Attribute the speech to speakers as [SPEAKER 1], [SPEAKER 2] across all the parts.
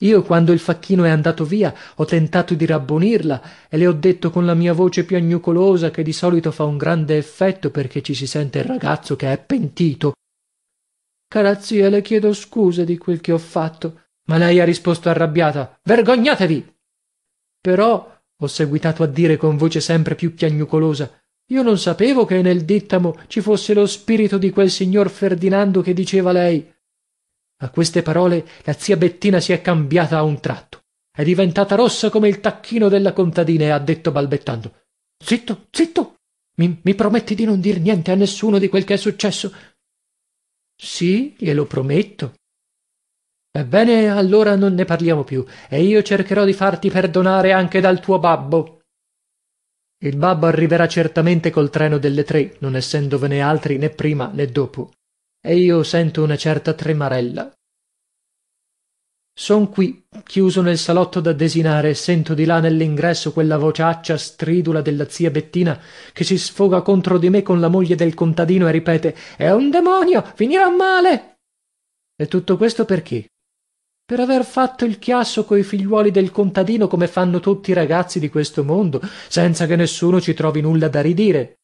[SPEAKER 1] io quando il facchino è andato via ho tentato di rabbonirla e le ho detto con la mia voce piagnucolosa che di solito fa un grande effetto perché ci si sente il ragazzo che è pentito. Cara zia le chiedo scusa di quel che ho fatto ma lei ha risposto arrabbiata. Vergognatevi! Però ho seguitato a dire con voce sempre più piagnucolosa io non sapevo che nel dìttamo ci fosse lo spirito di quel signor ferdinando che diceva lei a queste parole la zia bettina si è cambiata a un tratto. È diventata rossa come il tacchino della contadina e ha detto balbettando zitto zitto! Mi, mi prometti di non dir niente a nessuno di quel che è successo? Sì glielo prometto. Ebbene allora non ne parliamo più e io cercherò di farti perdonare anche dal tuo babbo. Il babbo arriverà certamente col treno delle tre non essendovene altri né prima né dopo e io sento una certa tremarella. Son qui chiuso nel salotto da desinare e sento di là nell'ingresso quella vociaccia stridula della zia bettina che si sfoga contro di me con la moglie del contadino e ripete è un demonio finirà male! E tutto questo perché? Per aver fatto il chiasso coi figliuoli del contadino come fanno tutti i ragazzi di questo mondo senza che nessuno ci trovi nulla da ridire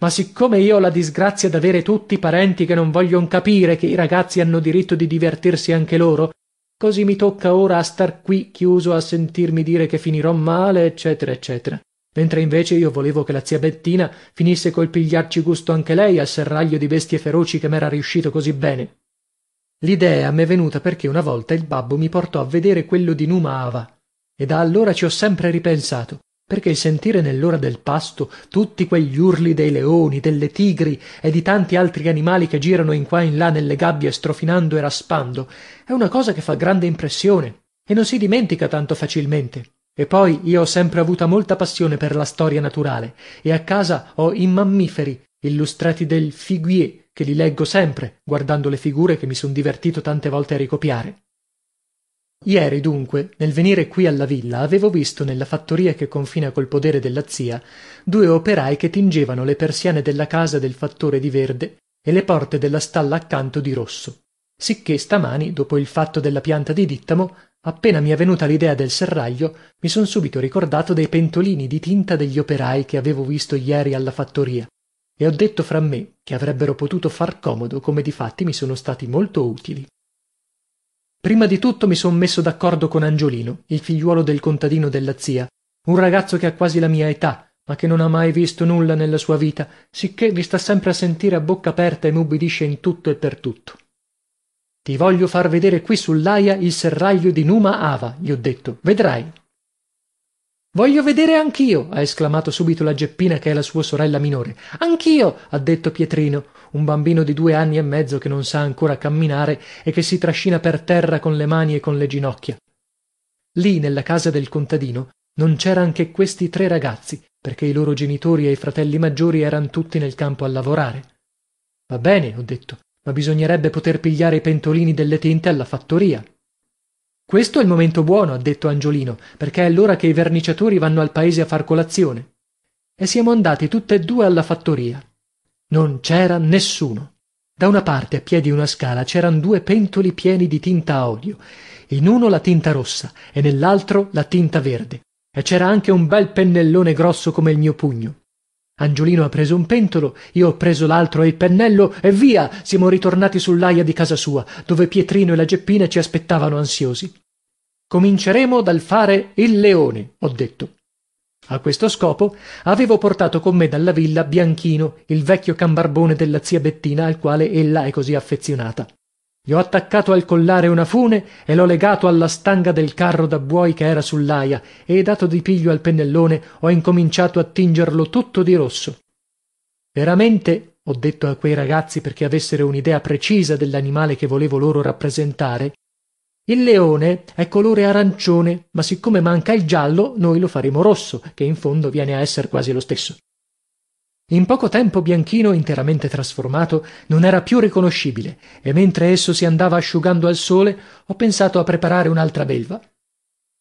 [SPEAKER 1] ma siccome io ho la disgrazia d'avere tutti parenti che non voglion capire che i ragazzi hanno diritto di divertirsi anche loro così mi tocca ora a star qui chiuso a sentirmi dire che finirò male eccetera eccetera. Mentre invece io volevo che la zia bettina finisse col pigliarci gusto anche lei al serraglio di bestie feroci che m'era riuscito così bene. L'idea m'è venuta perché una volta il babbo mi portò a vedere quello di numa hava e da allora ci ho sempre ripensato perché il sentire nell'ora del pasto tutti quegli urli dei leoni delle tigri e di tanti altri animali che girano in qua e in là nelle gabbie strofinando e raspando è una cosa che fa grande impressione e non si dimentica tanto facilmente. E poi io ho sempre avuta molta passione per la storia naturale e a casa ho i mammiferi illustrati del figuier che li leggo sempre guardando le figure che mi son divertito tante volte a ricopiare ieri dunque nel venire qui alla villa avevo visto nella fattoria che confina col podere della zia due operai che tingevano le persiane della casa del fattore di verde e le porte della stalla accanto di rosso. Sicché stamani dopo il fatto della pianta di dìttamo appena mi è venuta l'idea del serraglio mi son subito ricordato dei pentolini di tinta degli operai che avevo visto ieri alla fattoria. E ho detto fra me che avrebbero potuto far comodo come difatti mi sono stati molto utili prima di tutto mi son messo d'accordo con angiolino il figliuolo del contadino della zia un ragazzo che ha quasi la mia età ma che non ha mai visto nulla nella sua vita sicché mi sta sempre a sentire a bocca aperta e m'ubbidisce in tutto e per tutto. Ti voglio far vedere qui sull'aia il serraglio di numa hava gli ho detto. Vedrai voglio vedere anch'io ha esclamato subito la geppina che è la sua sorella minore. Anch'io ha detto pietrino un bambino di due anni e mezzo che non sa ancora camminare e che si trascina per terra con le mani e con le ginocchia. Lì nella casa del contadino non c'eran che questi tre ragazzi perché i loro genitori e i fratelli maggiori eran tutti nel campo a lavorare. Va bene ho detto ma bisognerebbe poter pigliare i pentolini delle tinte alla fattoria questo è il momento buono ha detto angiolino perché è l'ora che i verniciatori vanno al paese a far colazione. E siamo andati tutte due alla fattoria. Non c'era nessuno. Da una parte a piedi una scala c'eran due pentoli pieni di tinta a olio. In uno la tinta rossa e nell'altro la tinta verde. E c'era anche un bel pennellone grosso come il mio pugno angiolino ha preso un pentolo io ho preso l'altro e il pennello e via! Siamo ritornati sull'aia di casa sua dove pietrino e la geppina ci aspettavano ansiosi. Cominceremo dal fare il leone ho detto. A questo scopo avevo portato con me dalla villa bianchino il vecchio can barbone della zia bettina al quale ella è così affezionata gli ho attaccato al collare una fune e l'ho legato alla stanga del carro da buoi che era sull'aia e dato di piglio al pennellone ho incominciato a tingerlo tutto di rosso. Veramente ho detto a quei ragazzi perché avessero un'idea precisa dell'animale che volevo loro rappresentare il leone è colore arancione ma siccome manca il giallo noi lo faremo rosso che in fondo viene a esser quasi lo stesso in poco tempo bianchino interamente trasformato non era più riconoscibile e mentre esso si andava asciugando al sole ho pensato a preparare un'altra belva.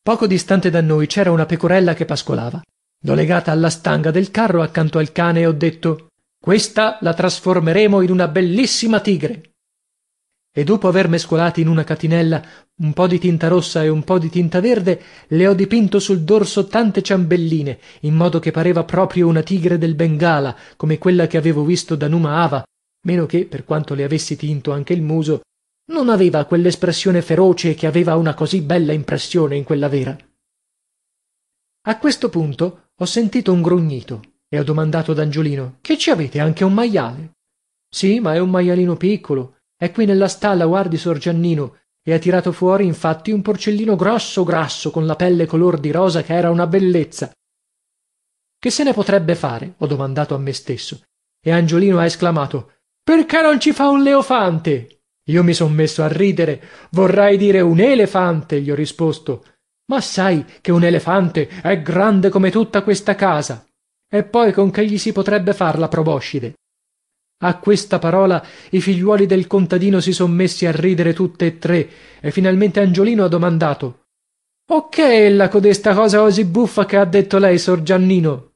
[SPEAKER 1] Poco distante da noi c'era una pecorella che pascolava. L'ho legata alla stanga del carro accanto al cane e ho detto questa la trasformeremo in una bellissima tigre e dopo aver mescolati in una catinella un po di tinta rossa e un po di tinta verde le ho dipinto sul dorso tante ciambelline in modo che pareva proprio una tigre del bengala come quella che avevo visto da numa hava meno che per quanto le avessi tinto anche il muso non aveva quell'espressione feroce che aveva una così bella impressione in quella vera. A questo punto ho sentito un grugnito e ho domandato ad angiolino che ci avete anche un maiale? Sì ma è un maialino piccolo è qui nella stalla guardi sor giannino e ha tirato fuori infatti un porcellino grosso grasso con la pelle color di rosa che era una bellezza. Che se ne potrebbe fare? ho domandato a me stesso. E angiolino ha esclamato perché non ci fa un leofante? Io mi son messo a ridere. Vorrai dire un elefante? gli ho risposto. Ma sai che un elefante è grande come tutta questa casa. E poi con che gli si potrebbe far la proboscide a questa parola i figliuoli del contadino si son messi a ridere tutte e tre e finalmente angiolino ha domandato o che è ella codesta cosa così buffa che ha detto lei sor giannino?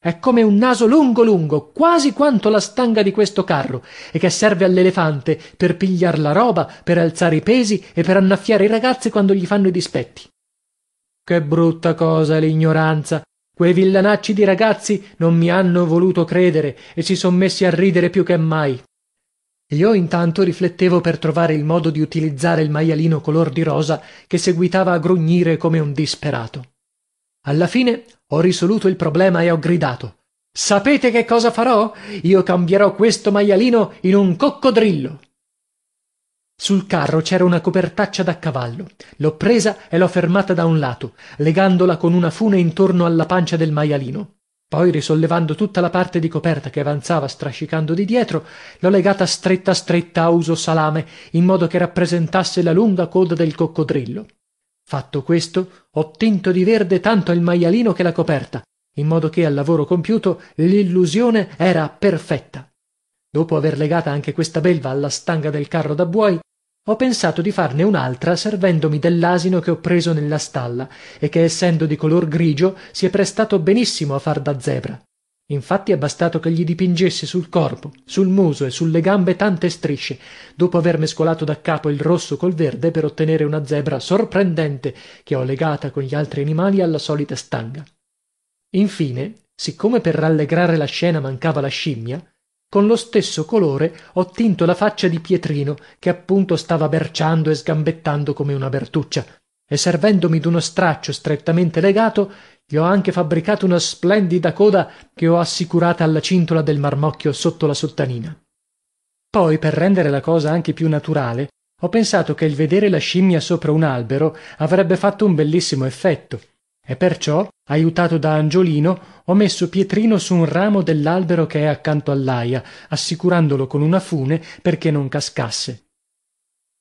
[SPEAKER 1] È come un naso lungo lungo quasi quanto la stanga di questo carro e che serve all'elefante per pigliar la roba per alzare i pesi e per annaffiare i ragazzi quando gli fanno i dispetti. Che brutta cosa l'ignoranza quei villanacci di ragazzi non mi hanno voluto credere e si son messi a ridere più che mai. Io intanto riflettevo per trovare il modo di utilizzare il maialino color di rosa che seguitava a grugnire come un disperato. Alla fine ho risoluto il problema e ho gridato sapete che cosa farò? Io cambierò questo maialino in un coccodrillo sul carro c'era una copertaccia da cavallo. L'ho presa e l'ho fermata da un lato legandola con una fune intorno alla pancia del maialino. Poi risollevando tutta la parte di coperta che avanzava strascicando di dietro l'ho legata stretta stretta a uso salame in modo che rappresentasse la lunga coda del coccodrillo. Fatto questo ho tinto di verde tanto il maialino che la coperta in modo che al lavoro compiuto l'illusione era perfetta. Dopo aver legata anche questa belva alla stanga del carro da buoi ho pensato di farne un'altra servendomi dell'asino che ho preso nella stalla e che essendo di color grigio si è prestato benissimo a far da zebra. Infatti è bastato che gli dipingessi sul corpo sul muso e sulle gambe tante strisce dopo aver mescolato da capo il rosso col verde per ottenere una zebra sorprendente che ho legata con gli altri animali alla solita stanga. Infine siccome per rallegrare la scena mancava la scimmia con lo stesso colore ho tinto la faccia di pietrino che appunto stava berciando e sgambettando come una bertuccia. E servendomi d'uno straccio strettamente legato gli ho anche fabbricato una splendida coda che ho assicurata alla cintola del marmocchio sotto la sottanina. Poi per rendere la cosa anche più naturale ho pensato che il vedere la scimmia sopra un albero avrebbe fatto un bellissimo effetto e perciò aiutato da angiolino ho messo pietrino su un ramo dell'albero che è accanto all'aia assicurandolo con una fune perché non cascasse.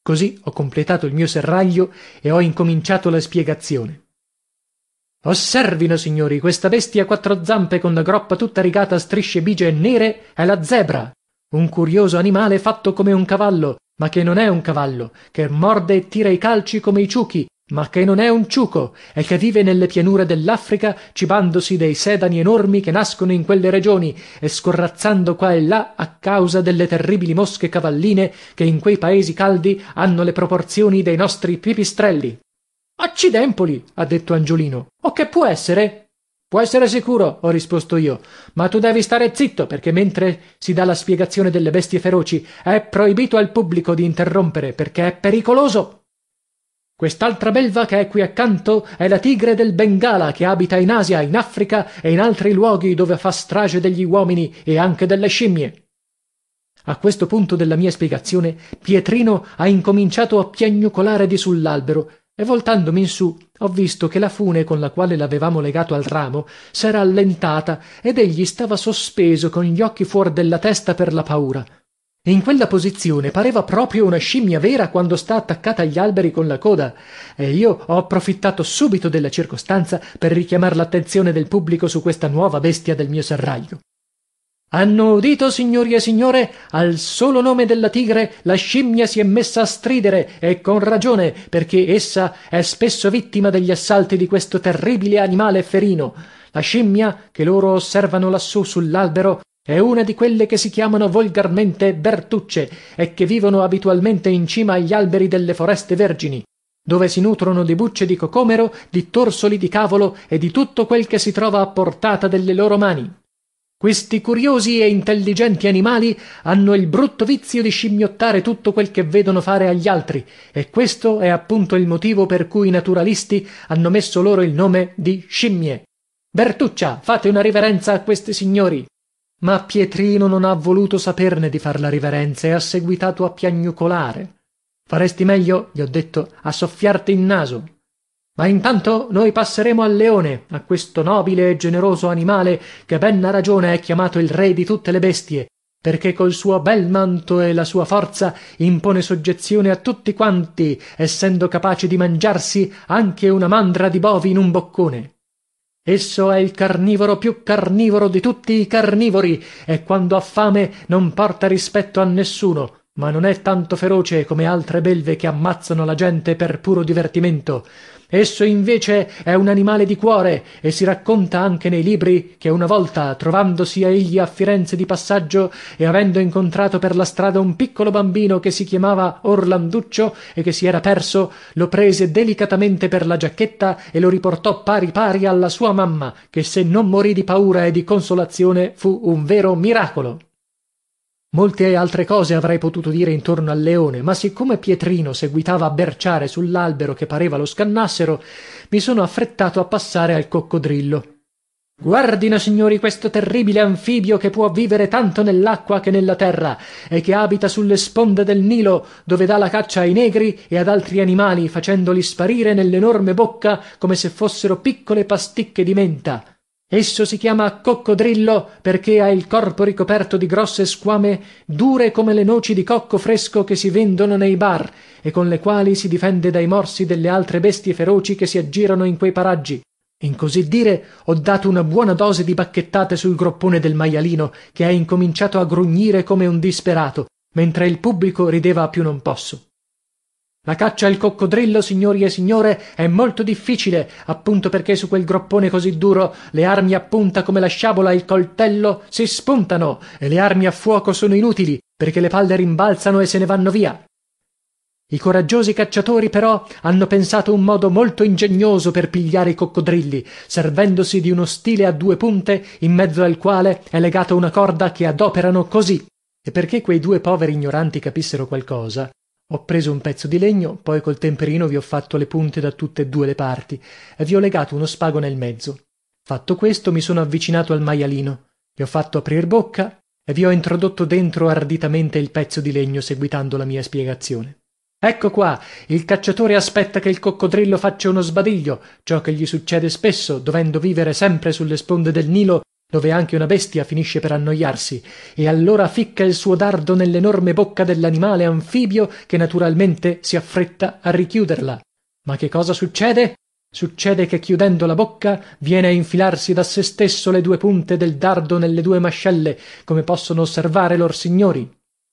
[SPEAKER 1] Così ho completato il mio serraglio e ho incominciato la spiegazione. Osservino signori questa bestia a quattro zampe con la groppa tutta rigata a strisce bigie e nere è la zebra un curioso animale fatto come un cavallo ma che non è un cavallo che morde e tira i calci come i ciuchi ma che non è un ciuco e che vive nelle pianure dell'Africa cibandosi dei sedani enormi che nascono in quelle regioni e scorrazzando qua e là a causa delle terribili mosche cavalline che in quei paesi caldi hanno le proporzioni dei nostri pipistrelli. Accidempoli ha detto angiolino. O che può essere? Può essere sicuro ho risposto io. Ma tu devi stare zitto perché mentre si dà la spiegazione delle bestie feroci è proibito al pubblico di interrompere perché è pericoloso quest'altra belva che è qui accanto è la tigre del bengala che abita in asia in africa e in altri luoghi dove fa strage degli uomini e anche delle scimmie. A questo punto della mia spiegazione pietrino ha incominciato a piagnucolare di sull'albero e voltandomi in su ho visto che la fune con la quale l'avevamo legato al ramo s'era allentata ed egli stava sospeso con gli occhi fuor della testa per la paura in quella posizione pareva proprio una scimmia vera quando sta attaccata agli alberi con la coda. E io ho approfittato subito della circostanza per richiamar l'attenzione del pubblico su questa nuova bestia del mio serraglio. Hanno udito signori e signore al solo nome della tigre la scimmia si è messa a stridere e con ragione perché essa è spesso vittima degli assalti di questo terribile animale ferino. La scimmia che loro osservano lassù sull'albero è una di quelle che si chiamano volgarmente bertucce e che vivono abitualmente in cima agli alberi delle foreste vergini dove si nutrono di bucce di cocomero di torsoli di cavolo e di tutto quel che si trova a portata delle loro mani. Questi curiosi e intelligenti animali hanno il brutto vizio di scimmiottare tutto quel che vedono fare agli altri e questo è appunto il motivo per cui i naturalisti hanno messo loro il nome di scimmie. Bertuccia fate una riverenza a questi signori ma pietrino non ha voluto saperne di far la riverenza e ha seguitato a piagnucolare. Faresti meglio gli ho detto a soffiarti in naso. Ma intanto noi passeremo al leone a questo nobile e generoso animale che ben a ragione è chiamato il re di tutte le bestie perché col suo bel manto e la sua forza impone soggezione a tutti quanti essendo capace di mangiarsi anche una mandra di bovi in un boccone esso è il carnivoro più carnivoro di tutti i carnivori e quando ha fame non porta rispetto a nessuno ma non è tanto feroce come altre belve che ammazzano la gente per puro divertimento esso invece è un animale di cuore e si racconta anche nei libri che una volta trovandosi egli a firenze di passaggio e avendo incontrato per la strada un piccolo bambino che si chiamava orlanduccio e che si era perso lo prese delicatamente per la giacchetta e lo riportò pari pari alla sua mamma che se non morì di paura e di consolazione fu un vero miracolo molte altre cose avrei potuto dire intorno al leone ma siccome pietrino seguitava a berciare sull'albero che pareva lo scannassero mi sono affrettato a passare al coccodrillo. Guardino signori questo terribile anfibio che può vivere tanto nell'acqua che nella terra e che abita sulle sponde del nilo dove dà la caccia ai negri e ad altri animali facendoli sparire nell'enorme bocca come se fossero piccole pasticche di menta esso si chiama coccodrillo perché ha il corpo ricoperto di grosse squame dure come le noci di cocco fresco che si vendono nei bar e con le quali si difende dai morsi delle altre bestie feroci che si aggirano in quei paraggi. In così dire ho dato una buona dose di bacchettate sul groppone del maialino che ha incominciato a grugnire come un disperato mentre il pubblico rideva a più non posso la caccia al coccodrillo signori e signore è molto difficile appunto perché su quel groppone così duro le armi a punta come la sciabola e il coltello si spuntano e le armi a fuoco sono inutili perché le palle rimbalzano e se ne vanno via. I coraggiosi cacciatori però hanno pensato un modo molto ingegnoso per pigliare i coccodrilli servendosi di uno stile a due punte in mezzo al quale è legata una corda che adoperano così. E perché quei due poveri ignoranti capissero qualcosa ho preso un pezzo di legno poi col temperino vi ho fatto le punte da tutte due le parti e vi ho legato uno spago nel mezzo. Fatto questo mi sono avvicinato al maialino. Gli ho fatto aprir bocca e vi ho introdotto dentro arditamente il pezzo di legno seguitando la mia spiegazione. Ecco qua il cacciatore aspetta che il coccodrillo faccia uno sbadiglio ciò che gli succede spesso dovendo vivere sempre sulle sponde del nilo dove anche una bestia finisce per annoiarsi e allora ficca il suo dardo nell'enorme bocca dell'animale anfibio che naturalmente si affretta a richiuderla. Ma che cosa succede? Succede che chiudendo la bocca viene a infilarsi da se stesso le due punte del dardo nelle due mascelle come possono osservare lor signori.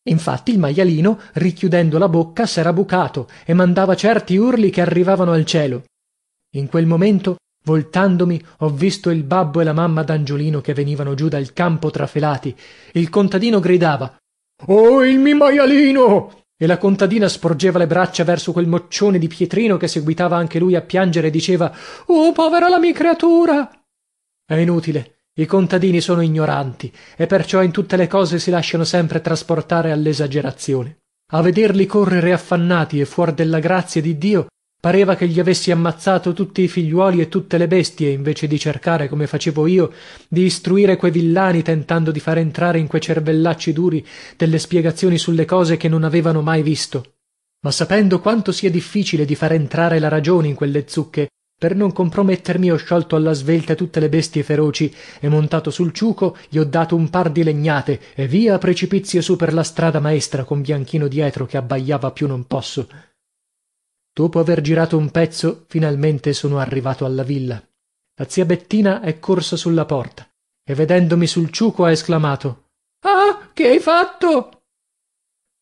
[SPEAKER 1] Infatti il maialino richiudendo la bocca s'era bucato e mandava certi urli che arrivavano al cielo. In quel momento voltandomi ho visto il babbo e la mamma d'angiolino che venivano giù dal campo trafelati. Il contadino gridava oh il mi maialino! E la contadina sporgeva le braccia verso quel moccione di pietrino che seguitava anche lui a piangere e diceva oh povera la mia creatura! È inutile. I contadini sono ignoranti e perciò in tutte le cose si lasciano sempre trasportare all'esagerazione. A vederli correre affannati e fuor della grazia di dio pareva che gli avessi ammazzato tutti i figliuoli e tutte le bestie invece di cercare come facevo io di istruire quei villani tentando di far entrare in quei cervellacci duri delle spiegazioni sulle cose che non avevano mai visto. Ma sapendo quanto sia difficile di far entrare la ragione in quelle zucche per non compromettermi ho sciolto alla svelta tutte le bestie feroci e montato sul ciuco gli ho dato un par di legnate e via a precipizio su per la strada maestra con bianchino dietro che abbaiava più non posso dopo aver girato un pezzo finalmente sono arrivato alla villa. La zia bettina è corsa sulla porta e vedendomi sul ciuco ha esclamato ah che hai fatto?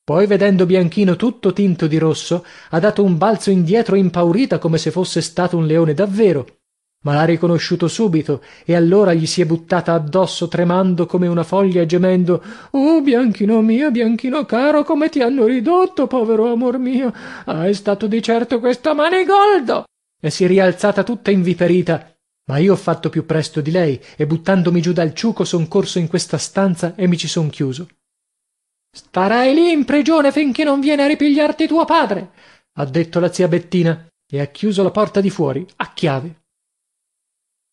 [SPEAKER 1] Poi vedendo bianchino tutto tinto di rosso ha dato un balzo indietro impaurita come se fosse stato un leone davvero ma l'ha riconosciuto subito e allora gli si è buttata addosso tremando come una foglia e gemendo oh bianchino mio bianchino caro come ti hanno ridotto povero amor mio? Ah è stato di certo questo manigoldo e si è rialzata tutta inviperita. Ma io ho fatto più presto di lei e buttandomi giù dal ciuco son corso in questa stanza e mi ci son chiuso. Starai lì in prigione finché non viene a ripigliarti tuo padre ha detto la zia bettina e ha chiuso la porta di fuori a chiave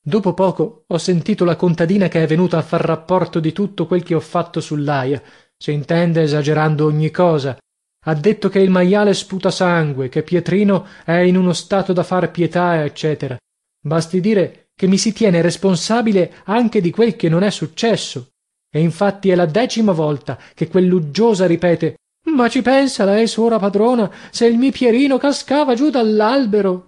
[SPEAKER 1] dopo poco ho sentito la contadina che è venuta a far rapporto di tutto quel che ho fatto sull'aia. S'intende esagerando ogni cosa. Ha detto che il maiale sputa sangue che pietrino è in uno stato da far pietà eccetera. Basti dire che mi si tiene responsabile anche di quel che non è successo. E infatti è la decima volta che quell'uggiosa ripete ma ci pensa lei suora padrona se il mi pierino cascava giù dall'albero?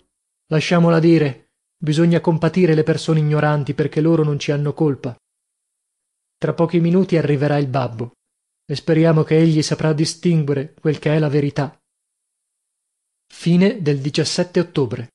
[SPEAKER 1] Lasciamola dire bisogna compatire le persone ignoranti perché loro non ci hanno colpa. Tra pochi minuti arriverà il babbo. E speriamo che egli saprà distinguere quel che è la verità. Ottobre